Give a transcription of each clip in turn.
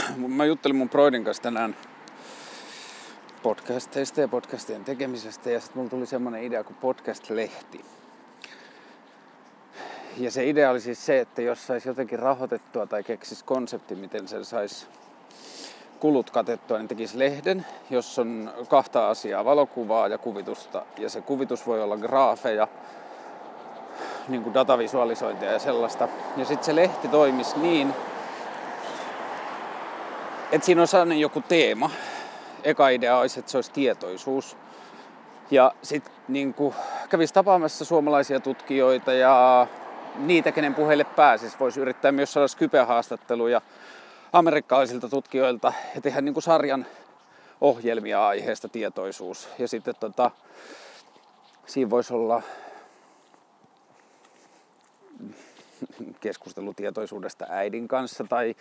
mä juttelin mun Broidin kanssa tänään podcasteista ja podcastien tekemisestä ja sitten mulla tuli semmoinen idea kuin podcast-lehti. Ja se idea oli siis se, että jos saisi jotenkin rahoitettua tai keksis konsepti, miten sen saisi kulut katettua, niin tekisi lehden, jos on kahta asiaa, valokuvaa ja kuvitusta. Ja se kuvitus voi olla graafeja, niin kuin datavisualisointia ja sellaista. Ja sitten se lehti toimisi niin, että siinä on sellainen joku teema. Eka idea olisi, että se olisi tietoisuus. Ja sitten niin kävisi tapaamassa suomalaisia tutkijoita ja niitä, kenen puheille pääsisi. Voisi yrittää myös saada Skype-haastatteluja amerikkalaisilta tutkijoilta ja tehdä niin kuin sarjan ohjelmia aiheesta tietoisuus. Ja sitten tota, siinä voisi olla keskustelutietoisuudesta äidin kanssa tai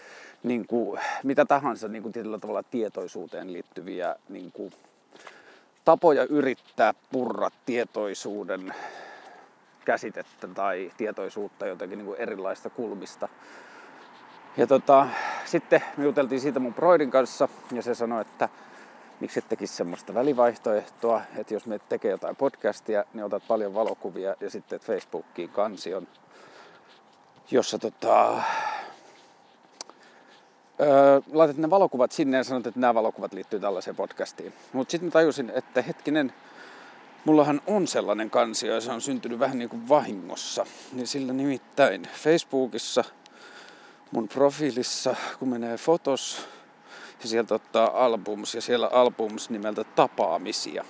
niin kuin, mitä tahansa niin kuin tietyllä tavalla tietoisuuteen liittyviä niin kuin, tapoja yrittää purra tietoisuuden käsitettä tai tietoisuutta jotenkin niin kuin erilaista kulmista. Ja tota, sitten me juteltiin siitä mun Broidin kanssa ja se sanoi, että miksi et tekisi semmoista välivaihtoehtoa, että jos me tekee jotain podcastia, niin otat paljon valokuvia ja sitten Facebookiin kansion, jossa tota, öö, laitat ne valokuvat sinne ja sanot, että nämä valokuvat liittyy tällaiseen podcastiin. Mutta sitten mä tajusin, että hetkinen, mullahan on sellainen kansio ja se on syntynyt vähän niin kuin vahingossa. Niin sillä nimittäin Facebookissa mun profiilissa, kun menee fotos ja sieltä ottaa albums ja siellä albums nimeltä Tapaamisia.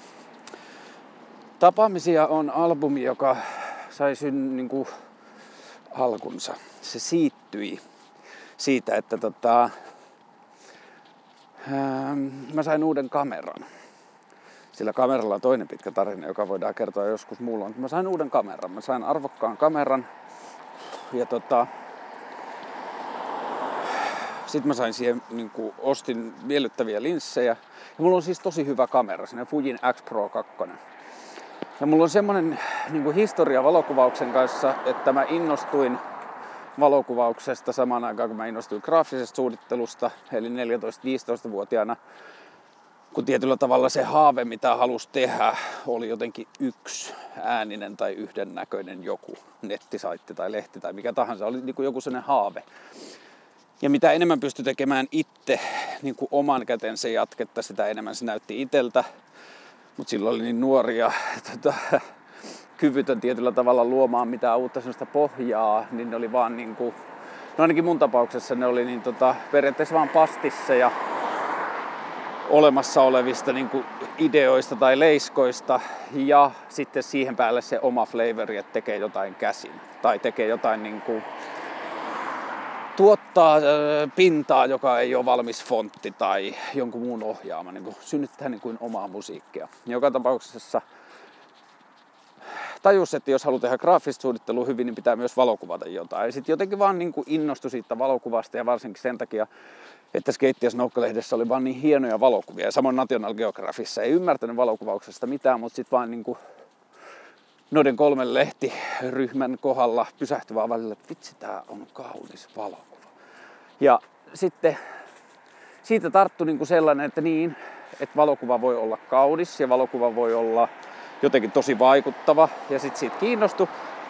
Tapaamisia on albumi, joka sai syn, niin kuin, alkunsa. Se siittyi siitä, että tota, ää, mä sain uuden kameran. Sillä kameralla on toinen pitkä tarina, joka voidaan kertoa joskus mulla. Mä sain uuden kameran. Mä sain arvokkaan kameran. Ja tota, sitten mä sain siihen, niin kuin, ostin miellyttäviä linssejä. Ja mulla on siis tosi hyvä kamera, sinne Fujin X Pro 2. Ja mulla on semmonen niin historia valokuvauksen kanssa, että mä innostuin valokuvauksesta samaan aikaan, kun mä innostuin graafisesta suunnittelusta, eli 14-15-vuotiaana, kun tietyllä tavalla se haave, mitä halusi tehdä, oli jotenkin yksi ääninen tai yhden näköinen joku nettisaitti tai lehti tai mikä tahansa, oli niin kuin joku sellainen haave. Ja mitä enemmän pystyi tekemään itse niin kuin oman kätensä jatketta, sitä enemmän se näytti iteltä. Mutta silloin oli niin nuori ja tota, kyvytön tietyllä tavalla luomaan mitään uutta sellaista pohjaa, niin ne oli vaan niin kuin, no ainakin mun tapauksessa ne oli niin tota, periaatteessa vaan pastissa ja olemassa olevista niin kuin ideoista tai leiskoista ja sitten siihen päälle se oma flavori, että tekee jotain käsin tai tekee jotain niin kuin, tuottaa pintaa, joka ei ole valmis fontti tai jonkun muun ohjaama, niin kuin synnyttää niin kuin omaa musiikkia. Joka tapauksessa tajus, että jos haluaa tehdä graafista suunnittelua hyvin, niin pitää myös valokuvata jotain. Sitten jotenkin vaan niin kuin innostui siitä valokuvasta ja varsinkin sen takia, että Skeitti- ja Snoukka-lehdessä oli vaan niin hienoja valokuvia. Ja samoin National Geographissa ei ymmärtänyt valokuvauksesta mitään, mutta sitten vaan niin kuin noiden kolmen lehtiryhmän kohdalla pysähtyvää välillä, että vitsi, tää on kaunis valokuva. Ja sitten siitä tarttui niin kuin sellainen, että niin, että valokuva voi olla kaunis ja valokuva voi olla jotenkin tosi vaikuttava ja sitten siitä kiinnostui.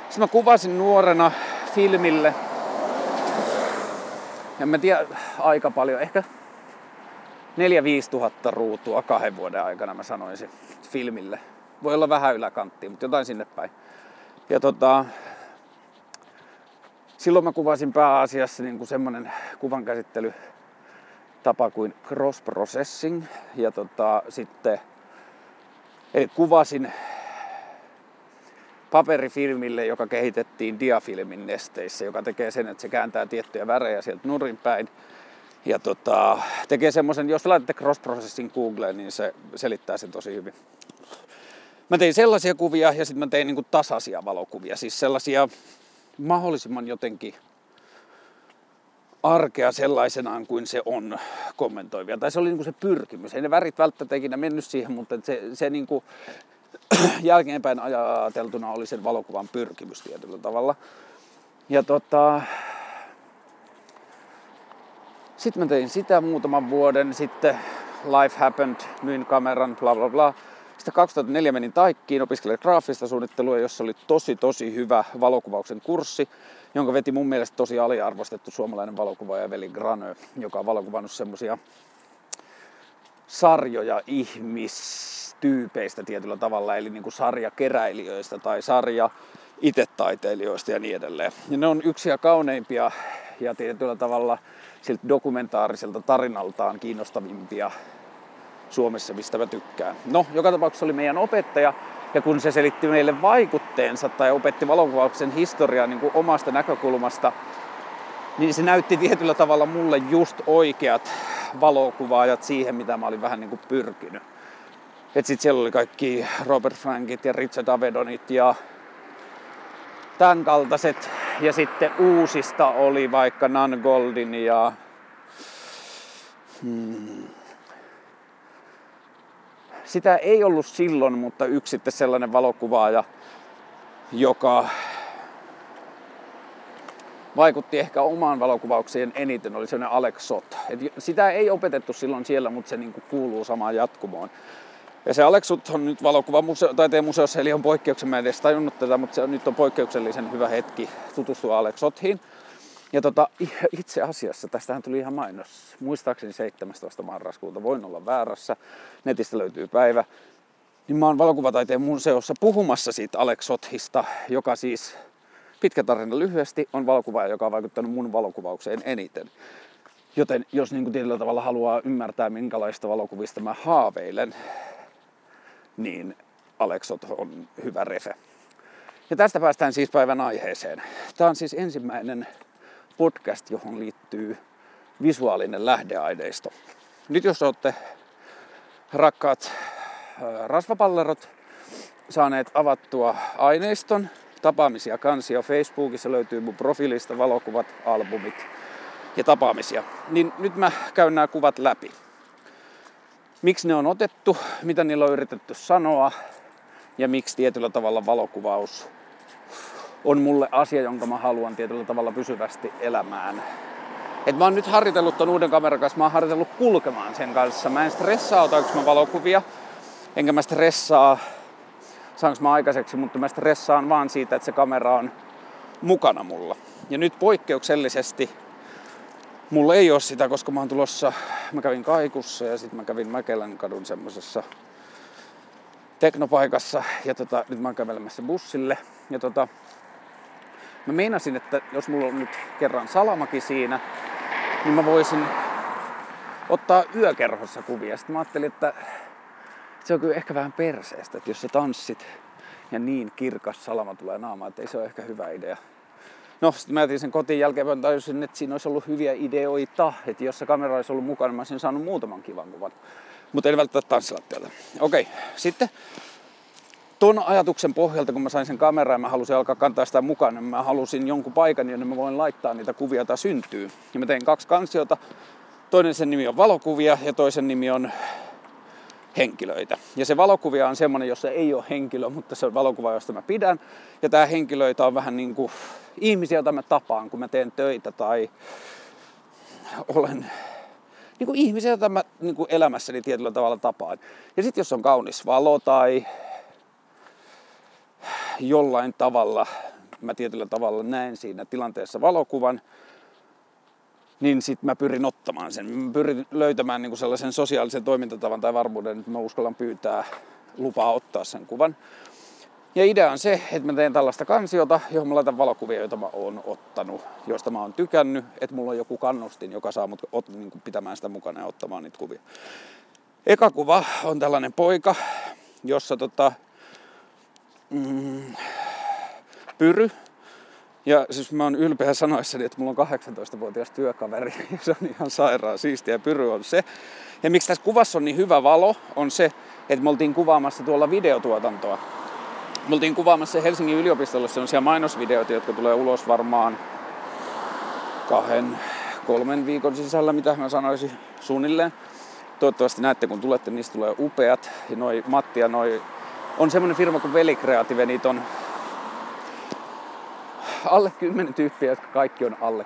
Sitten mä kuvasin nuorena filmille, en mä tiedä aika paljon, ehkä 4-5 tuhatta ruutua kahden vuoden aikana mä sanoisin filmille. Voi olla vähän yläkanttia, mutta jotain sinne päin. Ja tota, silloin mä kuvasin pääasiassa niin kuin semmoinen kuvankäsittely tapa kuin cross processing ja tota, sitten eli kuvasin paperifilmille, joka kehitettiin diafilmin nesteissä, joka tekee sen, että se kääntää tiettyjä värejä sieltä nurin päin. Ja tota, tekee semmoisen, jos laitatte cross-processing Googleen, niin se selittää sen tosi hyvin. Mä tein sellaisia kuvia ja sitten mä tein niinku tasaisia valokuvia, siis sellaisia mahdollisimman jotenkin arkea sellaisenaan kuin se on kommentoivia. Tai se oli niinku se pyrkimys. Ei ne värit välttämättä ikinä mennyt siihen, mutta se, se niinku jälkeenpäin ajateltuna oli sen valokuvan pyrkimys tietyllä tavalla. Ja tota, Sitten mä tein sitä muutaman vuoden, sitten life happened, myin kameran, bla bla bla. Sitten 2004 menin Taikkiin opiskelemaan graafista suunnittelua, jossa oli tosi tosi hyvä valokuvauksen kurssi, jonka veti mun mielestä tosi aliarvostettu suomalainen valokuvaaja Veli Granö, joka on valokuvannut semmosia sarjoja ihmistyypeistä tietyllä tavalla, eli niin kuin sarjakeräilijöistä tai sarja itetaiteilijoista ja niin edelleen. Ja ne on yksi ja kauneimpia ja tietyllä tavalla siltä dokumentaariselta tarinaltaan kiinnostavimpia Suomessa, mistä mä tykkään. No, joka tapauksessa oli meidän opettaja, ja kun se selitti meille vaikutteensa tai opetti valokuvauksen historiaa niin kuin omasta näkökulmasta, niin se näytti tietyllä tavalla mulle just oikeat valokuvaajat siihen, mitä mä olin vähän niin kuin pyrkinyt. Et sit siellä oli kaikki Robert Frankit ja Richard Avedonit ja tämän kaltaiset. Ja sitten uusista oli vaikka Nan Goldin ja hmm, sitä ei ollut silloin, mutta yksi sitten sellainen valokuvaaja, joka vaikutti ehkä omaan valokuvaukseen eniten, oli sellainen Alex Sot. Et sitä ei opetettu silloin siellä, mutta se niinku kuuluu samaan jatkumoon. Ja se Alex Sot on nyt valokuvamuseo, taiteen museossa, eli on poikkeuksen, mä en edes tajunnut tätä, mutta se on, nyt on poikkeuksellisen hyvä hetki tutustua Alex Sothiin. Ja tota, itse asiassa, tästähän tuli ihan mainos, muistaakseni 17. marraskuuta, voin olla väärässä, netistä löytyy päivä. Niin mä oon valokuvataiteen museossa puhumassa siitä Alex Sothista, joka siis, pitkä tarina lyhyesti, on valokuvaaja, joka on vaikuttanut mun valokuvaukseen eniten. Joten jos niin kuin tietyllä tavalla haluaa ymmärtää, minkälaista valokuvista mä haaveilen, niin Alexot on hyvä refe. Ja tästä päästään siis päivän aiheeseen. Tämä on siis ensimmäinen podcast, johon liittyy visuaalinen lähdeaineisto. Nyt jos olette rakkaat rasvapallerot saaneet avattua aineiston, tapaamisia kansia Facebookissa löytyy mun profiilista valokuvat, albumit ja tapaamisia. Niin nyt mä käyn nämä kuvat läpi. Miksi ne on otettu, mitä niillä on yritetty sanoa ja miksi tietyllä tavalla valokuvaus on mulle asia, jonka mä haluan tietyllä tavalla pysyvästi elämään. Et mä oon nyt harjoitellut ton uuden kameran kanssa, mä oon harjoitellut kulkemaan sen kanssa. Mä en stressaa, otanko mä valokuvia, enkä mä stressaa, saanko mä aikaiseksi, mutta mä stressaan vaan siitä, että se kamera on mukana mulla. Ja nyt poikkeuksellisesti mulla ei ole sitä, koska mä oon tulossa, mä kävin Kaikussa ja sitten mä kävin Mäkelän kadun semmosessa teknopaikassa ja tota, nyt mä oon kävelemässä bussille. Ja tota, Mä meinasin, että jos mulla on nyt kerran salamaki siinä, niin mä voisin ottaa yökerhossa kuvia. Sitten mä ajattelin, että se on kyllä ehkä vähän perseestä, että jos sä tanssit ja niin kirkas salama tulee naamaan, että ei se ole ehkä hyvä idea. No, sitten mä jätin sen kotiin jälkeen, tajusin, että siinä olisi ollut hyviä ideoita, että jos se kamera olisi ollut mukana, mä olisin saanut muutaman kivan kuvan. Mutta en välttämättä tanssilattialta. Okei, sitten ton ajatuksen pohjalta, kun mä sain sen kameran ja mä halusin alkaa kantaa sitä mukaan, niin mä halusin jonkun paikan, jonne mä voin laittaa niitä kuvia, joita syntyy. Ja mä tein kaksi kansiota. Toinen sen nimi on valokuvia ja toisen nimi on henkilöitä. Ja se valokuvia on semmonen, jossa ei ole henkilö, mutta se on valokuva, josta mä pidän. Ja tää henkilöitä on vähän niin kuin ihmisiä, joita mä tapaan, kun mä teen töitä tai olen niin kuin ihmisiä, joita mä niin kuin elämässäni tietyllä tavalla tapaan. Ja sitten jos on kaunis valo tai jollain tavalla, mä tietyllä tavalla näen siinä tilanteessa valokuvan, niin sitten mä pyrin ottamaan sen. Mä pyrin löytämään niinku sellaisen sosiaalisen toimintatavan tai varmuuden, että mä uskallan pyytää lupaa ottaa sen kuvan. Ja idea on se, että mä teen tällaista kansiota, johon mä laitan valokuvia, joita mä oon ottanut, joista mä oon tykännyt, että mulla on joku kannustin, joka saa mut ot, niin pitämään sitä mukana ja ottamaan niitä kuvia. Eka kuva on tällainen poika, jossa tota, mm, pyry. Ja siis mä oon ylpeä sanoissani, että mulla on 18-vuotias työkaveri ja se on ihan sairaan siistiä. Pyry on se. Ja miksi tässä kuvassa on niin hyvä valo, on se, että me oltiin kuvaamassa tuolla videotuotantoa. Me oltiin kuvaamassa Helsingin yliopistolla sellaisia mainosvideoita, jotka tulee ulos varmaan kahden, kolmen viikon sisällä, mitä mä sanoisin suunnilleen. Toivottavasti näette, kun tulette, niistä tulee upeat. Ja noi Matti ja noi on semmoinen firma kuin Veli Creative, niitä on alle 10 tyyppiä, jotka kaikki on alle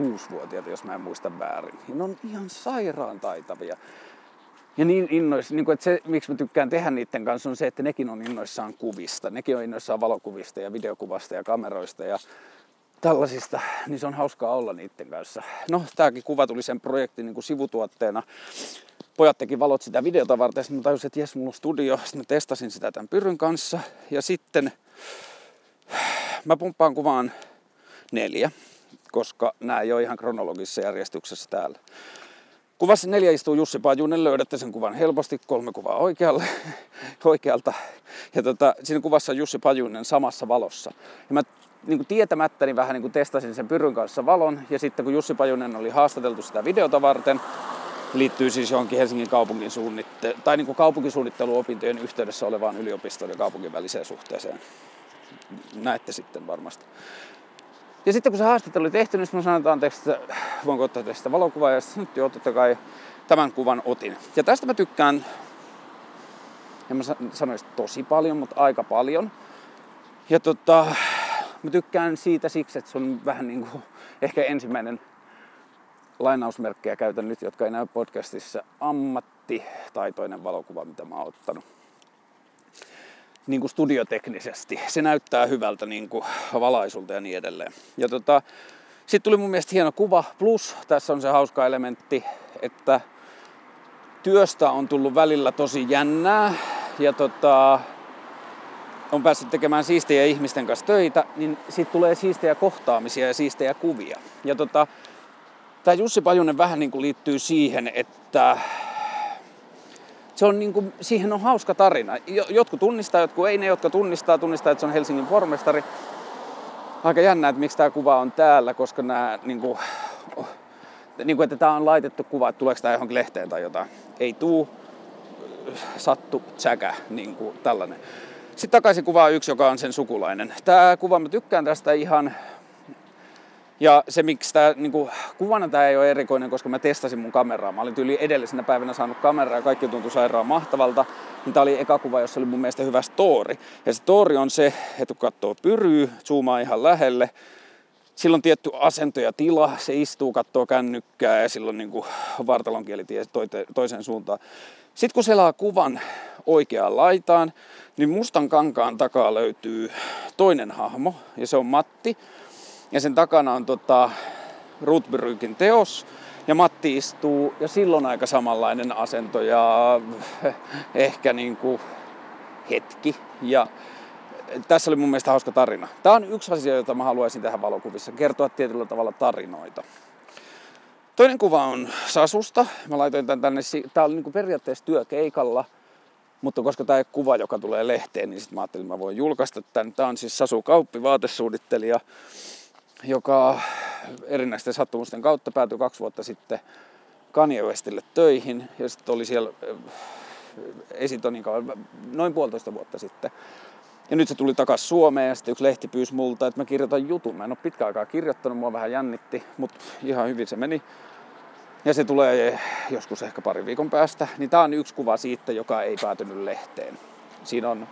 26-vuotiaita, jos mä en muista väärin. Ja ne on ihan sairaan taitavia. Ja niin innoissa, niin kuin, että se, miksi mä tykkään tehdä niiden kanssa, on se, että nekin on innoissaan kuvista. Nekin on innoissaan valokuvista ja videokuvasta ja kameroista ja tällaisista, niin se on hauskaa olla niiden kanssa. No, tämäkin kuva tuli sen projektin niin kuin sivutuotteena. Pojat teki valot sitä videota varten, sitten mä tajusin, että jes, mulla on studio. Sitten mä testasin sitä tämän pyryn kanssa. Ja sitten mä pumppaan kuvaan neljä, koska nämä ei ole ihan kronologisessa järjestyksessä täällä. Kuvassa neljä istuu Jussi Pajunen, löydätte sen kuvan helposti, kolme kuvaa oikealle, oikealta. Ja tota, siinä kuvassa on Jussi Pajunen samassa valossa. Ja mä niin kuin tietämättäni vähän niin kuin testasin sen pyryn kanssa valon. Ja sitten kun Jussi Pajunen oli haastateltu sitä videota varten, liittyy siis johonkin Helsingin kaupungin suunnitte- tai niin kuin kaupunkisuunnitteluopintojen yhteydessä olevaan yliopiston ja kaupungin väliseen suhteeseen. Näette sitten varmasti. Ja sitten kun se haastattelu oli tehty, niin mä sanoin, että anteeksi, että voinko ottaa tästä valokuvaa, ja sitten nyt jo totta kai tämän kuvan otin. Ja tästä mä tykkään, en mä sanoisi tosi paljon, mutta aika paljon. Ja tota, mä tykkään siitä siksi, että se on vähän niin kuin ehkä ensimmäinen lainausmerkkejä käytän nyt, jotka ei näy podcastissa, ammattitaitoinen valokuva, mitä mä oon ottanut niin kuin studioteknisesti. Se näyttää hyvältä niin kuin valaisulta ja niin edelleen. Ja tota, sitten tuli mun mielestä hieno kuva. Plus tässä on se hauska elementti, että työstä on tullut välillä tosi jännää. Ja tota, on päässyt tekemään siistejä ihmisten kanssa töitä, niin sitten tulee siistejä kohtaamisia ja siistejä kuvia. Ja tota, tämä Jussi Pajunen vähän niin kuin liittyy siihen, että se on niin kuin, siihen on hauska tarina. Jotkut tunnistaa, jotkut ei. Ne, jotka tunnistaa, tunnistaa, että se on Helsingin pormestari. Aika jännä, että miksi tämä kuva on täällä, koska nämä, niin kuin, niin kuin, että tämä on laitettu kuva, että tuleeko tämä johonkin lehteen tai jotain. Ei tuu, sattu, tsäkä, niin kuin tällainen. Sitten takaisin kuvaa yksi, joka on sen sukulainen. Tämä kuva, mä tykkään tästä ihan ja se, miksi tämä niin kuvana tämä ei ole erikoinen, koska mä testasin mun kameraa. Mä olin tyyli edellisenä päivänä saanut kameraa ja kaikki tuntui sairaan mahtavalta. Niin tämä oli eka kuva, jossa oli mun mielestä hyvä story. Ja se story on se, että kun katsoo pyryy, zoomaa ihan lähelle, silloin tietty asento ja tila, se istuu, katsoo kännykkää ja silloin niin kuin vartalon kieli toiseen suuntaan. Sitten kun selaa kuvan oikeaan laitaan, niin mustan kankaan takaa löytyy toinen hahmo ja se on Matti. Ja sen takana on tota, Rutbrykin teos. Ja Matti istuu ja silloin aika samanlainen asento ja ehkä niin kuin hetki. Ja tässä oli mun mielestä hauska tarina. Tämä on yksi asia, jota mä haluaisin tehdä valokuvissa, kertoa tietyllä tavalla tarinoita. Toinen kuva on Sasusta. Mä laitoin tämän tänne, tää oli niin periaatteessa työkeikalla, mutta koska tämä kuva, joka tulee lehteen, niin sitten mä ajattelin, että mä voin julkaista tämän. Tämä on siis Sasu Kauppi, vaatesuunnittelija joka erinäisten sattumusten kautta päätyi kaksi vuotta sitten Kanye Westille töihin ja sitten oli siellä äh, esitonin kauan, noin puolitoista vuotta sitten. Ja nyt se tuli takaisin Suomeen ja sitten yksi lehti pyysi multa, että mä kirjoitan jutun. Mä en ole pitkä aikaa kirjoittanut, mua vähän jännitti, mutta ihan hyvin se meni. Ja se tulee joskus ehkä pari viikon päästä. Niin tää on yksi kuva siitä, joka ei päätynyt lehteen. Siinä on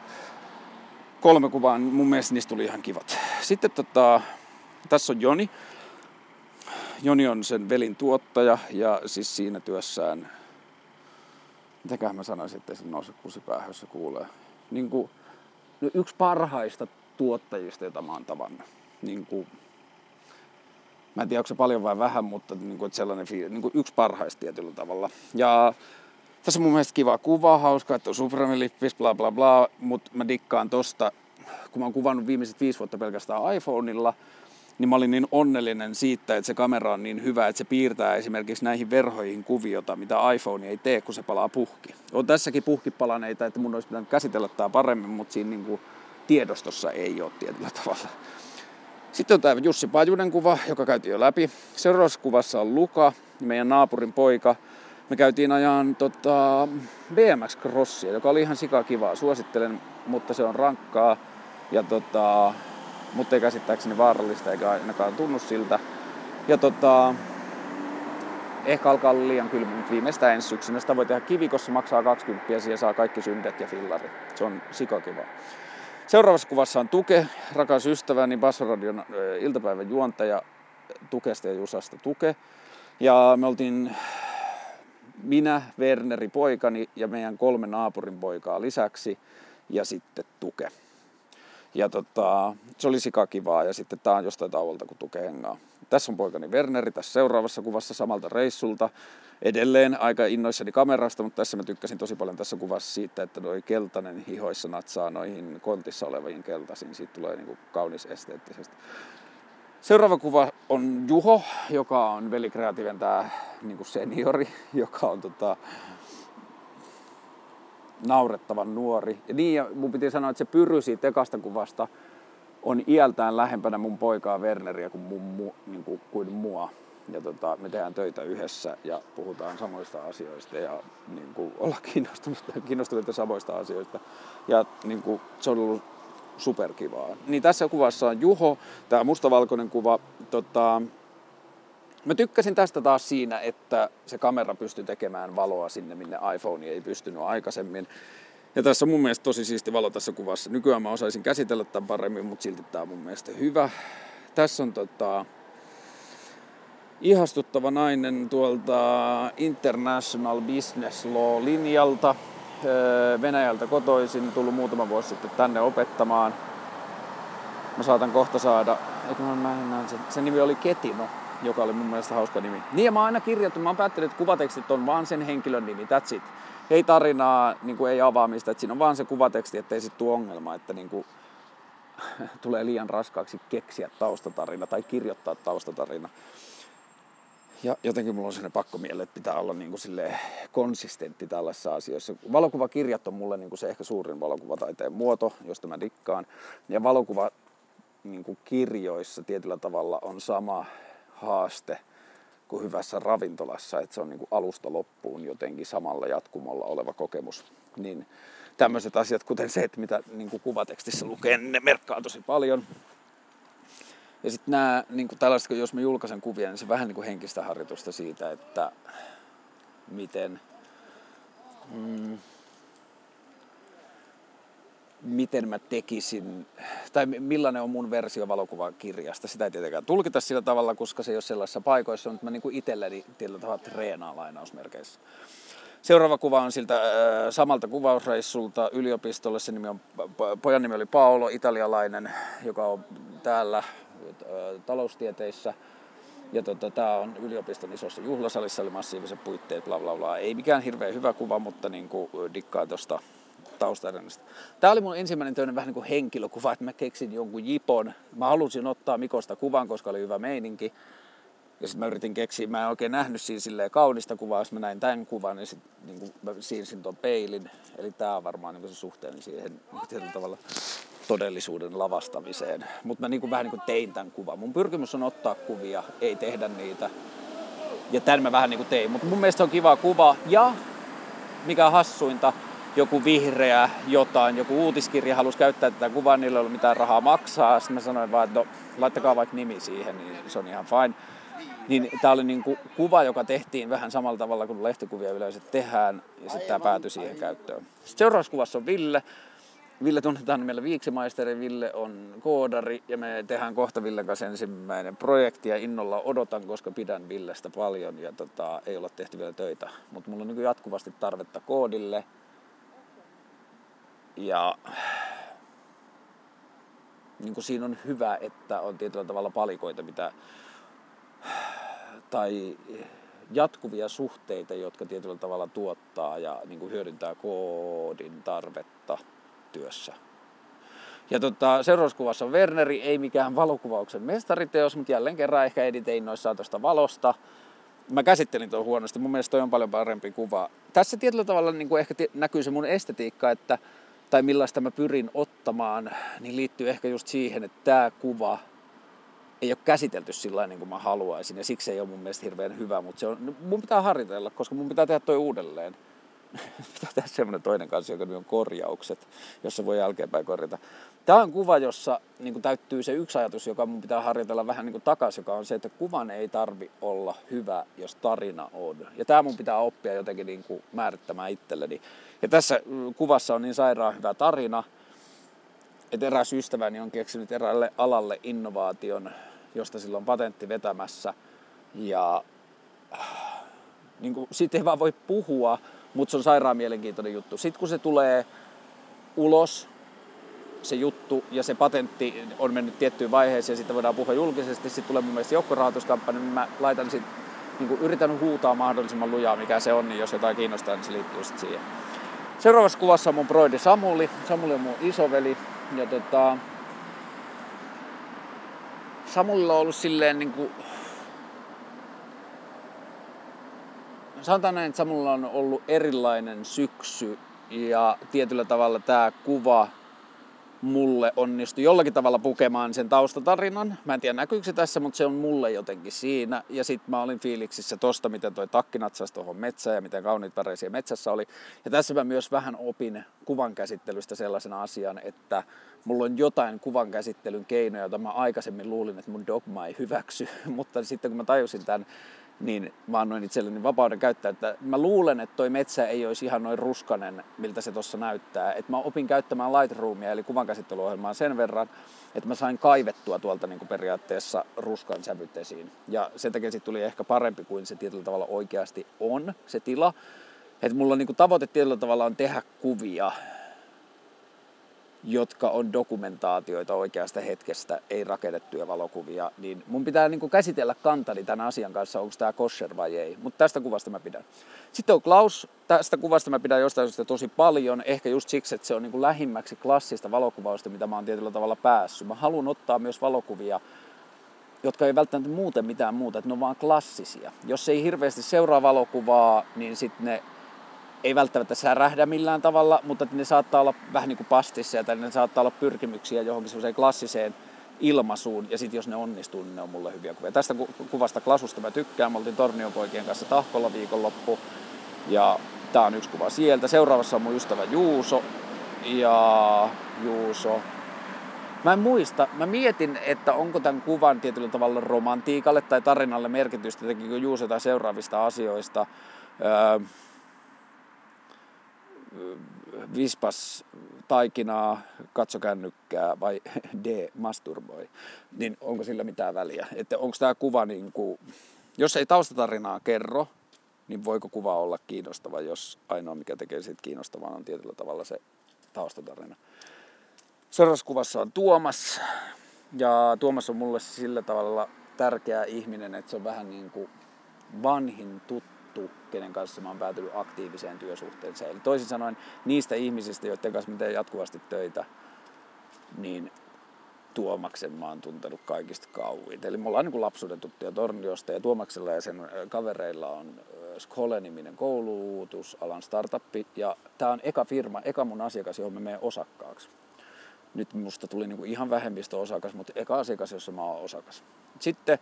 kolme kuvaa, mun mielestä niistä tuli ihan kivat. Sitten tota, tässä on Joni. Joni on sen velin tuottaja ja siis siinä työssään, mitäköhän mä sanoisin, että se nouse kusipäähän, jos kuulee. Niin kuin, no yksi parhaista tuottajista, jota mä oon tavannut. Niin kuin, mä en tiedä, onko se paljon vai vähän, mutta niin kuin, sellainen niin kuin yksi parhaista tietyllä tavalla. Ja tässä on mun mielestä kiva kuva, hauska, että on Supreme-lippis, bla bla bla, mutta mä dikkaan tosta, kun mä oon kuvannut viimeiset viisi vuotta pelkästään iPhoneilla, niin mä olin niin onnellinen siitä, että se kamera on niin hyvä, että se piirtää esimerkiksi näihin verhoihin kuviota, mitä iPhone ei tee, kun se palaa puhki. On tässäkin puhkipalaneita, että mun olisi pitänyt käsitellä tämä paremmin, mutta siinä niin kuin tiedostossa ei ole tietyllä tavalla. Sitten on tämä Jussi Pajunen kuva, joka käytiin jo läpi. Seuraavassa kuvassa on Luka, meidän naapurin poika. Me käytiin ajan tota, BMX Crossia, joka oli ihan sikakivaa. Suosittelen, mutta se on rankkaa. Ja tota, mutta ei käsittääkseni vaarallista eikä ainakaan tunnu siltä. Ja tota, ehkä alkaa olla liian kylmä, mutta viimeistään ensi syksynä sitä voi tehdä kivikossa, maksaa 20 ja saa kaikki syndet ja fillarit. Se on sikakiva. Seuraavassa kuvassa on Tuke, rakas ystäväni, Bassoradion iltapäivän juontaja Tukesta ja Jusasta Tuke. Ja me oltiin minä, Werneri poikani ja meidän kolme naapurin poikaa lisäksi ja sitten Tuke. Ja tota, se oli sikakivaa ja sitten tää on jostain tauolta, kun Tuke hengaa. Tässä on poikani Werneri tässä seuraavassa kuvassa samalta reissulta. Edelleen aika innoissani kamerasta, mutta tässä mä tykkäsin tosi paljon tässä kuvassa siitä, että noi keltainen hihoissa natsaa noihin kontissa oleviin keltaisiin. Siitä tulee niinku kaunis esteettisesti. Seuraava kuva on Juho, joka on Veli Kreativen tää niinku seniori, joka on tota, naurettavan nuori. Ja niin, ja mun piti sanoa, että se pyry siitä ekasta kuvasta on iältään lähempänä mun poikaa Werneriä kuin, mun, mu, niin kuin, kuin mua. Ja tota, me tehdään töitä yhdessä ja puhutaan samoista asioista ja niin kuin, ollaan kiinnostuneita, kiinnostuneita samoista asioista. Ja niin kuin, se on ollut superkivaa. Niin tässä kuvassa on Juho, tämä mustavalkoinen kuva. Tota, Mä tykkäsin tästä taas siinä, että se kamera pystyy tekemään valoa sinne, minne iPhone ei pystynyt aikaisemmin. Ja tässä on mun mielestä tosi siisti valo tässä kuvassa. Nykyään mä osaisin käsitellä tämän paremmin, mutta silti tää on mun mielestä hyvä. Tässä on tota, ihastuttava nainen tuolta International Business Law-linjalta. Öö, Venäjältä kotoisin, tullut muutama vuosi sitten tänne opettamaan. Mä saatan kohta saada, eikö mä, mä sen, sen nimi oli Ketino, joka oli mun mielestä hauska nimi. Niin ja mä aina kirjoittanut, mä oon päättänyt, että kuvatekstit on vaan sen henkilön nimi, that's it. Ei tarinaa, niin kuin ei avaamista, että siinä on vaan se kuvateksti, ettei sitten tule ongelma, että niin kuin, tulee liian raskaaksi keksiä taustatarina tai kirjoittaa taustatarina. Ja jotenkin mulla on sellainen pakko miele, että pitää olla niin kuin konsistentti tällaisissa asioissa. Valokuvakirjat on mulle niin kuin se ehkä suurin valokuvataiteen muoto, josta mä dikkaan. Ja valokuva niin kuin kirjoissa tietyllä tavalla on sama haaste kuin hyvässä ravintolassa, että se on niin kuin alusta loppuun jotenkin samalla jatkumolla oleva kokemus. Niin tämmöiset asiat, kuten se, että mitä niin kuin kuvatekstissä lukee, ne merkkaa tosi paljon. Ja sitten nämä, niin kuin tällaiset, jos mä julkaisen kuvia, niin se vähän niin kuin henkistä harjoitusta siitä, että miten, mm, miten mä tekisin, tai millainen on mun versio valokuvakirjasta. Sitä ei tietenkään tulkita sillä tavalla, koska se ei ole sellaisissa paikoissa, mutta mä niin kuin itselleni tietyllä tavalla treenaan lainausmerkeissä. Seuraava kuva on siltä äh, samalta kuvausreissulta yliopistolle. Se nimi on, pojan nimi oli Paolo, italialainen, joka on täällä äh, taloustieteissä. Ja tota, tämä on yliopiston isossa juhlasalissa, oli massiiviset puitteet, bla bla bla. Ei mikään hirveän hyvä kuva, mutta niin kuin dikkaa tuosta taustaelämästä. Tämä oli mun ensimmäinen tämmöinen vähän niin kuin henkilökuva, että mä keksin jonkun jipon. Mä halusin ottaa Mikosta kuvan, koska oli hyvä meininki. Ja sitten mä yritin keksiä, mä en oikein nähnyt siinä silleen kaunista kuvaa, jos mä näin tämän kuvan, niin sitten niin mä siirsin tuon peilin. Eli tämä on varmaan niin se suhteen siihen tietyllä tavalla todellisuuden lavastamiseen. Mutta mä niin kuin, vähän niin kuin tein tämän kuvan. Mun pyrkimys on ottaa kuvia, ei tehdä niitä. Ja tämän mä vähän niin kuin tein. Mutta mun mielestä on kiva kuva. Ja mikä hassuinta, joku vihreä jotain, joku uutiskirja halusi käyttää tätä kuvaa, niillä ei ollut mitään rahaa maksaa. Sitten mä sanoin vaan, että no, laittakaa vaikka nimi siihen, niin se on ihan fine. Niin tämä oli niin kuva, joka tehtiin vähän samalla tavalla kuin lehtikuvia yleensä tehdään, ja sitten tämä päätyi siihen käyttöön. Sitten seuraavassa kuvassa on Ville. Ville tunnetaan meillä Viiksimaisteri, Ville on koodari ja me tehdään kohta Villen kanssa ensimmäinen projekti ja innolla odotan, koska pidän Villestä paljon ja tota, ei olla tehty vielä töitä. Mutta mulla on niin jatkuvasti tarvetta koodille, ja niin kuin siinä on hyvä, että on tietyllä tavalla palikoita, mitä, tai jatkuvia suhteita, jotka tietyllä tavalla tuottaa ja niin kuin hyödyntää koodin tarvetta työssä. Ja tota, seuraavassa kuvassa on Werneri, ei mikään valokuvauksen mestariteos, mutta jälleen kerran ehkä editein noissa tuosta valosta. Mä käsittelin tuon huonosti, mun mielestä toi on paljon parempi kuva. Tässä tietyllä tavalla niin kuin ehkä näkyy se mun estetiikka, että tai millaista mä pyrin ottamaan, niin liittyy ehkä just siihen, että tämä kuva ei ole käsitelty sillä niin kuin mä haluaisin ja siksi ei ole mun mielestä hirveän hyvä, mutta se on, mun pitää harjoitella, koska mun pitää tehdä toi uudelleen. pitää tehdä semmoinen toinen kanssa, joka on korjaukset, jossa voi jälkeenpäin korjata. Tämä on kuva, jossa niin kuin täyttyy se yksi ajatus, joka mun pitää harjoitella vähän niin kuin takaisin, joka on se, että kuvan ei tarvi olla hyvä, jos tarina on. Ja tämä mun pitää oppia jotenkin niin kuin määrittämään itselleni. Ja tässä mm, kuvassa on niin sairaan hyvä tarina, että eräs ystäväni on keksinyt eräälle alalle innovaation, josta sillä on patentti vetämässä. Ja niin kuin, siitä ei vaan voi puhua, mutta se on sairaan mielenkiintoinen juttu. Sitten kun se tulee ulos, se juttu ja se patentti on mennyt tiettyyn vaiheeseen ja sitten voidaan puhua julkisesti. Sitten tulee mun mielestä joukkorahoituskampanja, niin mä laitan sit, niin yritän huutaa mahdollisimman lujaa, mikä se on, niin jos jotain kiinnostaa, niin se liittyy sitten siihen. Seuraavassa kuvassa on mun broidi Samuli. Samuli on mun isoveli. Ja tota, Samulilla on ollut silleen niin kuin, sanotaan näin, että Samulla on ollut erilainen syksy ja tietyllä tavalla tämä kuva mulle onnistui jollakin tavalla pukemaan sen taustatarinan. Mä en tiedä näkyykö se tässä, mutta se on mulle jotenkin siinä. Ja sitten mä olin fiiliksissä tosta, miten toi takki natsasi tuohon metsään ja miten kauniit väreisiä metsässä oli. Ja tässä mä myös vähän opin kuvan käsittelystä sellaisena asian, että mulla on jotain kuvan käsittelyn keinoja, joita mä aikaisemmin luulin, että mun dogma ei hyväksy. mutta sitten kun mä tajusin tämän niin mä annoin itselleni vapauden käyttää. Että mä luulen, että toi metsä ei olisi ihan noin ruskanen, miltä se tuossa näyttää. Että mä opin käyttämään Lightroomia, eli kuvankäsittelyohjelmaa sen verran, että mä sain kaivettua tuolta niin kuin periaatteessa ruskan sävyt esiin. Ja sen takia siitä tuli ehkä parempi kuin se tietyllä tavalla oikeasti on, se tila. Että mulla on niin kuin tavoite tietyllä tavalla on tehdä kuvia, jotka on dokumentaatioita oikeasta hetkestä, ei rakennettuja valokuvia, niin mun pitää niin kuin käsitellä kantani tämän asian kanssa, onko tämä kosher vai ei. Mutta tästä kuvasta mä pidän. Sitten on Klaus, tästä kuvasta mä pidän jostain syystä tosi paljon, ehkä just siksi, että se on niin kuin lähimmäksi klassista valokuvausta, mitä mä oon tietyllä tavalla päässyt. Mä haluan ottaa myös valokuvia, jotka ei välttämättä muuten mitään muuta, että ne on vaan klassisia. Jos ei hirveästi seuraa valokuvaa, niin sitten ne ei välttämättä särähdä millään tavalla, mutta ne saattaa olla vähän niin kuin pastissa tai ne saattaa olla pyrkimyksiä johonkin semmoiseen klassiseen ilmaisuun ja sitten jos ne onnistuu, niin ne on mulle hyviä kuvia. Tästä kuvasta Klasusta mä tykkään. Me oltiin Tornionpoikien kanssa Tahkolla viikonloppu ja tää on yksi kuva sieltä. Seuraavassa on mun ystävä Juuso ja Juuso. Mä en muista, mä mietin, että onko tämän kuvan tietyllä tavalla romantiikalle tai tarinalle merkitystä, tekikö Juuso tai seuraavista asioista. Öö, vispas taikinaa, katso kännykkää vai D, masturboi, niin onko sillä mitään väliä? Että onko tämä kuva, niin kuin, jos ei taustatarinaa kerro, niin voiko kuva olla kiinnostava, jos ainoa mikä tekee siitä kiinnostavan on tietyllä tavalla se taustatarina. Seuraavassa kuvassa on Tuomas, ja Tuomas on mulle sillä tavalla tärkeä ihminen, että se on vähän niin kuin vanhin tuttu tuttu, kenen kanssa mä oon päätynyt aktiiviseen työsuhteeseen. Eli toisin sanoen niistä ihmisistä, joiden kanssa mä teen jatkuvasti töitä, niin Tuomaksen mä oon tuntenut kaikista kauit. Eli me ollaan niin lapsuuden tuttuja Torniosta ja Tuomaksella ja sen kavereilla on Skole-niminen kouluutus, alan startuppi. Ja tämä on eka firma, eka mun asiakas, johon mä menen osakkaaksi. Nyt musta tuli niin ihan vähemmistöosakas, mutta eka asiakas, jossa mä oon osakas. Sitten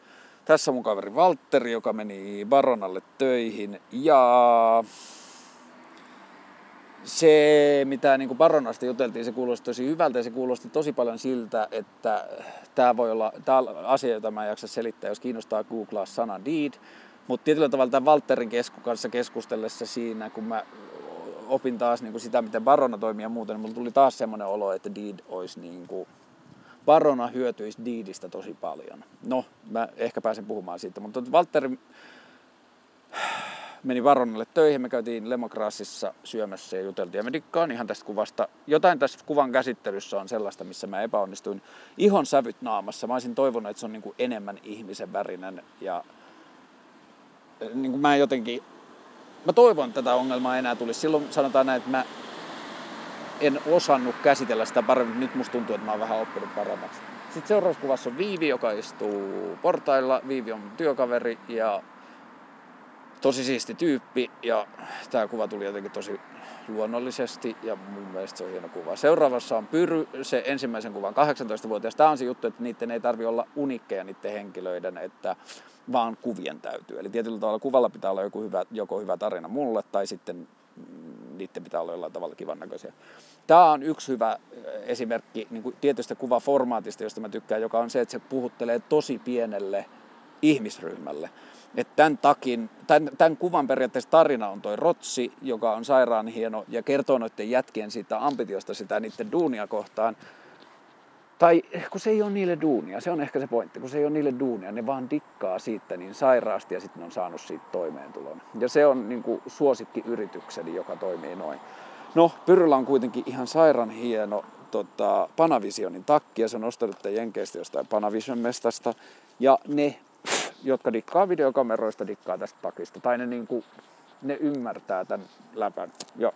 tässä mun kaveri Valtteri, joka meni Baronalle töihin. Ja se, mitä niin kuin Baronasta juteltiin, se kuulosti tosi hyvältä ja se kuulosti tosi paljon siltä, että tämä voi olla tämä asia, jota mä en jaksa selittää, jos kiinnostaa googlaa sana deed. Mutta tietyllä tavalla tämän Valterin kesku kanssa keskustellessa siinä, kun mä opin taas niin kuin sitä, miten Barona toimii ja muuten, niin mulla tuli taas semmoinen olo, että deed olisi niin kuin Barona hyötyisi Diidistä tosi paljon. No, mä ehkä pääsen puhumaan siitä, mutta Valtteri meni Varonalle töihin, me käytiin Lemokrassissa syömässä ja juteltiin. Ja me dikkaan ihan tästä kuvasta. Jotain tässä kuvan käsittelyssä on sellaista, missä mä epäonnistuin. Ihon sävyt naamassa. Mä olisin toivonut, että se on niin kuin enemmän ihmisen värinen. Ja niin kuin mä jotenkin... Mä toivon, että tätä ongelmaa enää tulisi. Silloin sanotaan näin, että mä en osannut käsitellä sitä paremmin. Nyt musta tuntuu, että mä oon vähän oppinut paremmaksi. Sitten seuraavassa kuvassa on Viivi, joka istuu portailla. Viivi on työkaveri ja tosi siisti tyyppi. Ja tämä kuva tuli jotenkin tosi luonnollisesti ja mun mielestä se on hieno kuva. Seuraavassa on Pyry, se ensimmäisen kuvan 18-vuotias. Tämä on se juttu, että niiden ei tarvi olla unikkeja niiden henkilöiden, että vaan kuvien täytyy. Eli tietyllä tavalla kuvalla pitää olla joku hyvä, joko hyvä tarina mulle tai sitten niiden pitää olla jollain tavalla kivan näköisiä. Tämä on yksi hyvä esimerkki niin kuin tietystä kuvaformaatista, josta mä tykkään, joka on se, että se puhuttelee tosi pienelle ihmisryhmälle. Että tämän, takin, tämän, tämän kuvan periaatteessa tarina on toi Rotsi, joka on sairaan hieno ja kertoo noiden jätkien siitä ambitiosta sitä niiden duunia kohtaan. Tai kun se ei ole niille duunia, se on ehkä se pointti, kun se ei ole niille duunia, ne vaan dikkaa siitä niin sairaasti ja sitten on saanut siitä toimeentulon. Ja se on niin kuin suosikki yritykseni, joka toimii noin. No, Pyryllä on kuitenkin ihan sairaan hieno tota, Panavisionin takki ja se on ostanut Jenkeistä jostain Panavision mestasta. Ja ne, jotka dikkaa videokameroista, dikkaa tästä takista. Tai ne, niin kuin, ne ymmärtää tämän läpän. Ja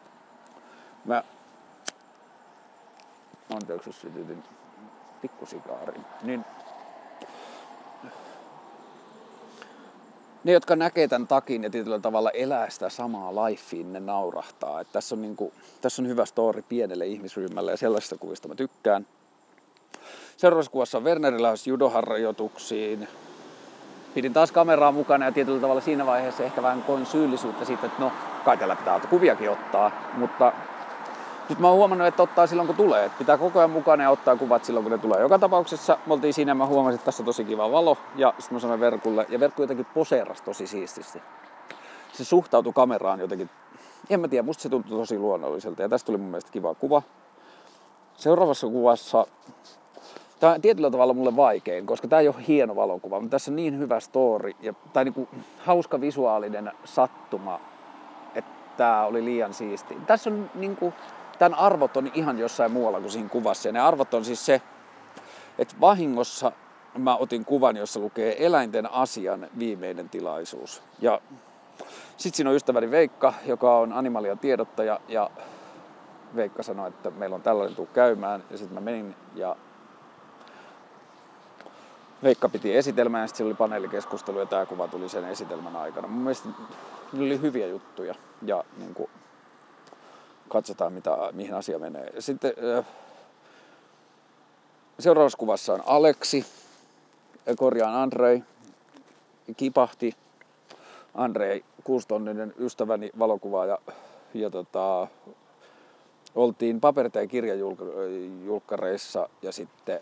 mä anteeksi jos sytytin pikkusikaarin, niin ne, jotka näkee tämän takin ja tietyllä tavalla elää sitä samaa lifeen, ne naurahtaa. Et tässä, on niinku, tässä on hyvä story pienelle ihmisryhmälle ja sellaisista kuvista mä tykkään. Seuraavassa kuvassa on Wernerillä judoharjoituksiin. Pidin taas kameraa mukana ja tietyllä tavalla siinä vaiheessa ehkä vähän koin syyllisyyttä siitä, että no kai tällä pitää kuviakin ottaa, mutta nyt mä oon huomannut, että ottaa silloin kun tulee. Että pitää koko ajan mukana ja ottaa kuvat silloin kun ne tulee. Joka tapauksessa me oltiin siinä ja mä huomasin, että tässä on tosi kiva valo. Ja sitten mä sanoin Verkulle, ja Verkku jotenkin poseeras tosi siististi. Se suhtautui kameraan jotenkin, en mä tiedä, musta se tuntui tosi luonnolliselta. Ja tästä tuli mun mielestä kiva kuva. Seuraavassa kuvassa, tämä on tietyllä tavalla mulle vaikein, koska tämä ei ole hieno valokuva, mutta tässä on niin hyvä story ja, tai niinku hauska visuaalinen sattuma, että tämä oli liian siisti. Tässä on niinku, tämän arvot on ihan jossain muualla kuin siinä kuvassa. Ja ne arvot on siis se, että vahingossa mä otin kuvan, jossa lukee eläinten asian viimeinen tilaisuus. Ja sitten siinä on ystäväni Veikka, joka on animalia tiedottaja ja Veikka sanoi, että meillä on tällainen tuu käymään ja sitten mä menin ja Veikka piti esitelmää ja sitten oli paneelikeskustelu ja tämä kuva tuli sen esitelmän aikana. Mun mielestä ne oli hyviä juttuja ja niin kuin, katsotaan mitä, mihin asia menee. Sitten seuraavassa kuvassa on Aleksi, korjaan Andrei, kipahti. Andrei, kuustonninen ystäväni valokuvaaja ja tota, oltiin paperita- ja kirjajulkkareissa ja sitten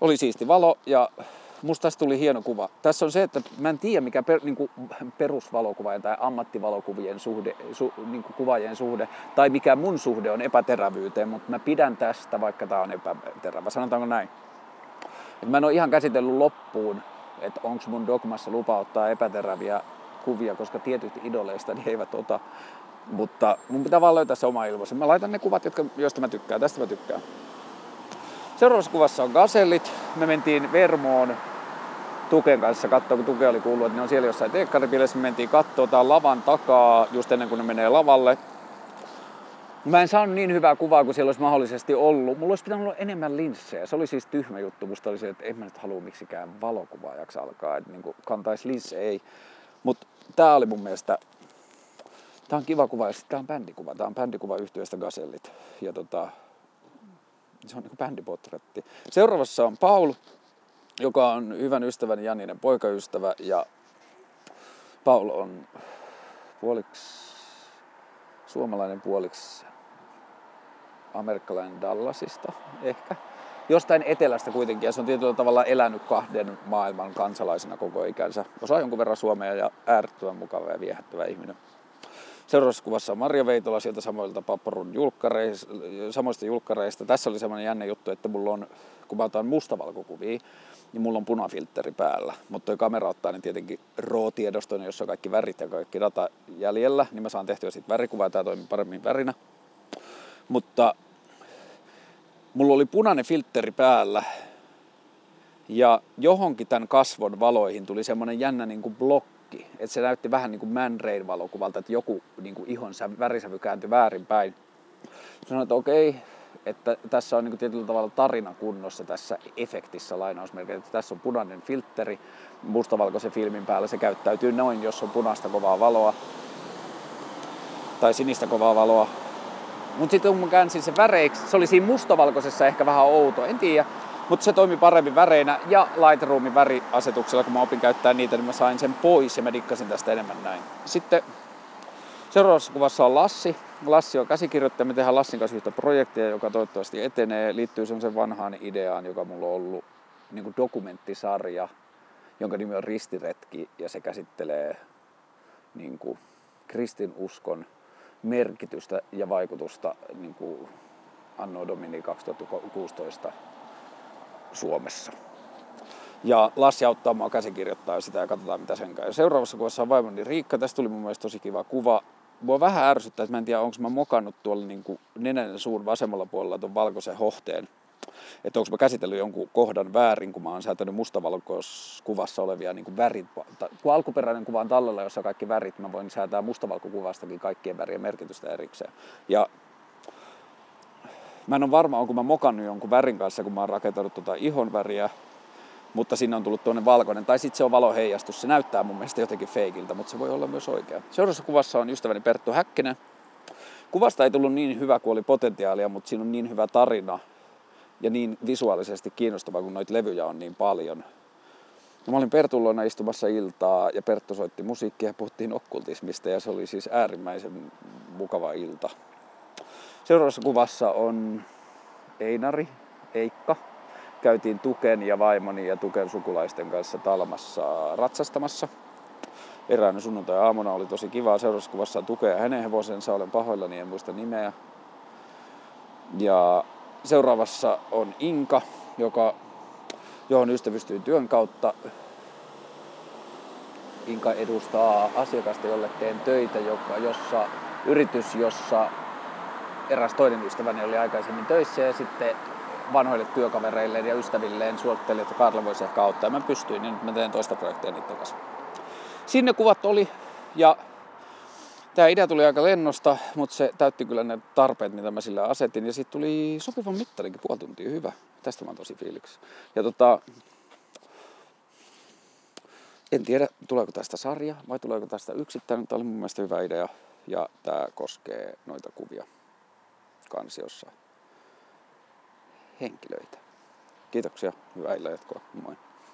oli siisti valo ja musta tästä tuli hieno kuva. Tässä on se, että mä en tiedä mikä per, niin perusvalokuvaajan tai ammattivalokuvien suhde, su, niin kuvaajien suhde, tai mikä mun suhde on epäterävyyteen, mutta mä pidän tästä, vaikka tää on epäterävä. Sanotaanko näin? Et mä en ole ihan käsitellyt loppuun, että onko mun dogmassa lupa ottaa epäteräviä kuvia, koska tietyt idoleista niin eivät ota. Mutta mun pitää vaan löytää se oma ilmaisu. Mä laitan ne kuvat, jotka, joista mä tykkään. Tästä mä tykkään. Seuraavassa kuvassa on gasellit. Me mentiin Vermoon Tuken kanssa katsoa, kun Tuke oli kuullut, että ne on siellä jossain teekkaripileissä. Me mentiin katsoa, tää lavan takaa just ennen kuin ne menee lavalle. Mä en saanut niin hyvää kuvaa kuin siellä olisi mahdollisesti ollut. Mulla olisi pitänyt olla enemmän linssejä. Se oli siis tyhmä juttu. Musta oli se, että en mä nyt halua miksikään valokuvaajaksi alkaa. Että niin kantaisi linssejä, ei. Mutta tää oli mun mielestä Tää on kiva kuva ja sitten tää on bändikuva. Tää on bändikuva yhtiöstä Gasellit. Ja tota, se on niin bändipotretti. Seuraavassa on Paul, joka on hyvän ystävän Janinen poikaystävä ja Paul on puoliksi suomalainen, puoliksi amerikkalainen Dallasista ehkä. Jostain etelästä kuitenkin ja se on tietyllä tavalla elänyt kahden maailman kansalaisena koko ikänsä. Osaa jonkun verran suomea ja äärettömän mukava ja viehättävä ihminen. Seuraavassa kuvassa on Marja Veitola sieltä samoilta Papparun julkkareista, samoista julkkareista. Tässä oli semmoinen jännä juttu, että mulla on, kun mä otan mustavalkokuvia, niin mulla on punafiltteri päällä. Mutta tuo kamera ottaa niin tietenkin RAW-tiedoston, jossa on kaikki värit ja kaikki data jäljellä, niin mä saan tehtyä siitä värikuvaa tämä toimii paremmin värinä. Mutta mulla oli punainen filtteri päällä ja johonkin tämän kasvon valoihin tuli semmoinen jännä niin kuin blokki. Että se näytti vähän niin kuin Man Rain valokuvalta, että joku niin kuin ihon värisävy kääntyi väärinpäin. Sanoin, että okei, että tässä on niin kuin tietyllä tavalla tarina kunnossa tässä efektissä lainausmerkeissä. Että tässä on punainen filtteri mustavalkoisen filmin päällä. Se käyttäytyy noin, jos on punaista kovaa valoa tai sinistä kovaa valoa. Mutta sitten kun mä käänsin se väreiksi, se oli siinä mustavalkoisessa ehkä vähän outo, en tiedä. Mutta se toimi paremmin väreinä ja Lightroomin väriasetuksella, kun mä opin käyttää niitä, niin mä sain sen pois ja mä dikkasin tästä enemmän näin. Sitten seuraavassa kuvassa on Lassi. Lassi on käsikirjoittaja. Me tehdään Lassin kanssa yhtä projektia, joka toivottavasti etenee. Liittyy sen vanhaan ideaan, joka mulla on ollut niin kuin dokumenttisarja, jonka nimi on Ristiretki ja se käsittelee niin kuin kristinuskon merkitystä ja vaikutusta niin kuin Anno Domini 2016 Suomessa. Ja Lassi auttaa mua käsikirjoittaa sitä ja katsotaan mitä sen käy. Seuraavassa kuvassa on vaimoni Riikka. Tästä tuli mun mielestä tosi kiva kuva. Mua vähän ärsyttää, että mä en tiedä onko mä mokannut tuolla niin kuin nenän suun vasemmalla puolella tuon valkoisen hohteen. Että onko mä käsitellyt jonkun kohdan väärin, kun mä oon säätänyt mustavalkoiskuvassa olevia niin kuin värit. Kun alkuperäinen kuva on tallella, jossa on kaikki värit, mä voin säätää mustavalkokuvastakin kaikkien värien merkitystä erikseen. Ja mä en ole varma, onko mä mokannut jonkun värin kanssa, kun mä oon rakentanut tuota ihon väriä, mutta sinne on tullut tuonne valkoinen. Tai sitten se on valoheijastus. Se näyttää mun mielestä jotenkin feikiltä, mutta se voi olla myös oikea. Seuraavassa kuvassa on ystäväni Perttu Häkkinen. Kuvasta ei tullut niin hyvä kuin oli potentiaalia, mutta siinä on niin hyvä tarina ja niin visuaalisesti kiinnostava, kun noita levyjä on niin paljon. Ja mä olin Pertun istumassa iltaa ja Perttu soitti musiikkia ja puhuttiin okkultismista ja se oli siis äärimmäisen mukava ilta. Seuraavassa kuvassa on Einari, Eikka, käytiin Tuken ja vaimoni ja Tuken sukulaisten kanssa Talmassa ratsastamassa. Eräänä sunnuntai-aamuna oli tosi kiva. Seuraavassa kuvassa on Tuke ja hänen hevosensa. Olen pahoillani, en muista nimeä. Ja seuraavassa on Inka, joka, johon ystävystyin työn kautta. Inka edustaa asiakasta, jolle teen töitä, joka, jossa yritys, jossa eräs toinen ystäväni oli aikaisemmin töissä ja sitten vanhoille työkavereilleen ja ystävilleen suositteli, että Karla voisi ehkä auttaa. Mä pystyin, niin nyt mä teen toista projektia niiden kanssa. Sinne kuvat oli ja tämä idea tuli aika lennosta, mutta se täytti kyllä ne tarpeet, mitä mä sillä asetin. Ja sitten tuli sopivan mittarinkin, puoli tuntia hyvä. Tästä mä oon tosi fiiliksi. Ja tota, en tiedä, tuleeko tästä sarja vai tuleeko tästä yksittäinen. Tämä oli mun mielestä hyvä idea ja tämä koskee noita kuvia kansiossa henkilöitä. Kiitoksia, hyvää illan jatkoa, moi.